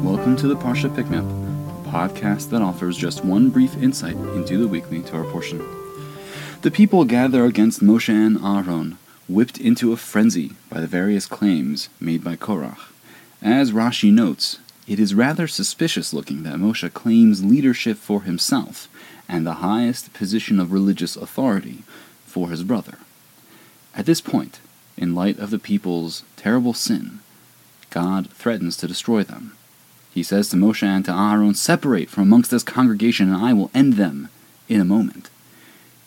Welcome to the Parsha Pick-Me-Up, a podcast that offers just one brief insight into the weekly Torah portion. The people gather against Moshe and Aaron, whipped into a frenzy by the various claims made by Korach. As Rashi notes, it is rather suspicious looking that Moshe claims leadership for himself and the highest position of religious authority for his brother. At this point, in light of the people's terrible sin, God threatens to destroy them. He says to Moshe and to Aaron, Separate from amongst this congregation, and I will end them in a moment.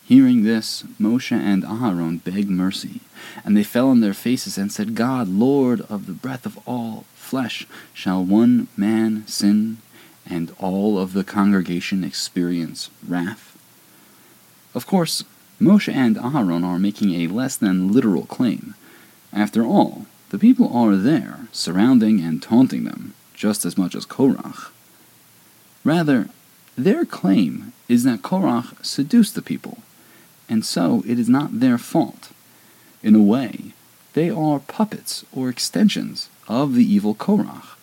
Hearing this, Moshe and Aaron begged mercy, and they fell on their faces and said, God, Lord of the breath of all flesh, shall one man sin, and all of the congregation experience wrath? Of course, Moshe and Aaron are making a less than literal claim. After all, the people are there, surrounding and taunting them, just as much as Korach. Rather, their claim is that Korach seduced the people, and so it is not their fault. In a way, they are puppets or extensions of the evil Korach.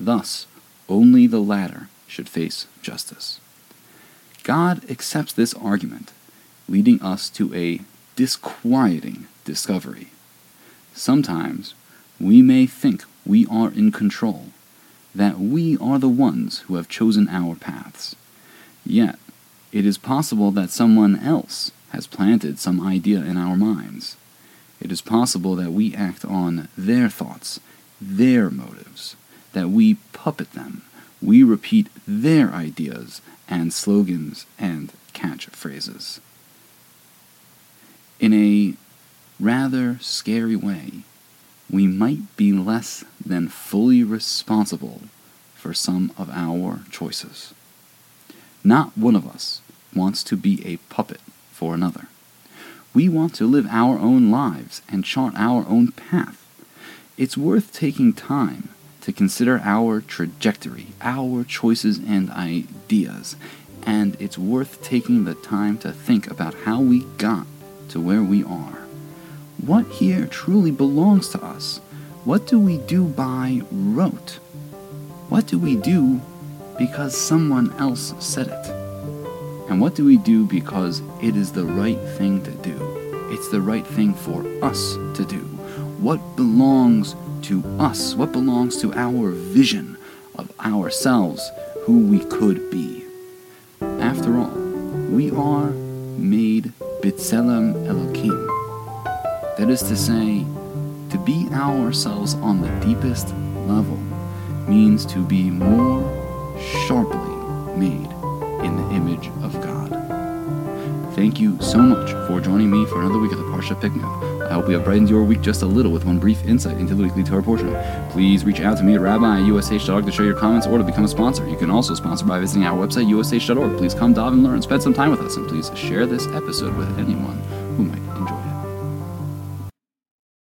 Thus, only the latter should face justice. God accepts this argument, leading us to a disquieting discovery. Sometimes we may think we are in control, that we are the ones who have chosen our paths. Yet, it is possible that someone else has planted some idea in our minds. It is possible that we act on their thoughts, their motives, that we puppet them, we repeat their ideas and slogans and catchphrases. In a rather scary way, we might be less than fully responsible for some of our choices. Not one of us wants to be a puppet for another. We want to live our own lives and chart our own path. It's worth taking time to consider our trajectory, our choices and ideas, and it's worth taking the time to think about how we got to where we are. What here truly belongs to us? What do we do by rote? What do we do because someone else said it? And what do we do because it is the right thing to do? It's the right thing for us to do. What belongs to us? What belongs to our vision of ourselves, who we could be? After all, we are made B'Tselem Elohim. That is to say, to be ourselves on the deepest level means to be more sharply made in the image of God. Thank you so much for joining me for another week of the Parsha Pick I hope we have brightened your week just a little with one brief insight into the weekly Torah portion. Please reach out to me at rabbi at ush.org to share your comments or to become a sponsor. You can also sponsor by visiting our website, ush.org. Please come, dive, and learn. Spend some time with us, and please share this episode with anyone who might enjoy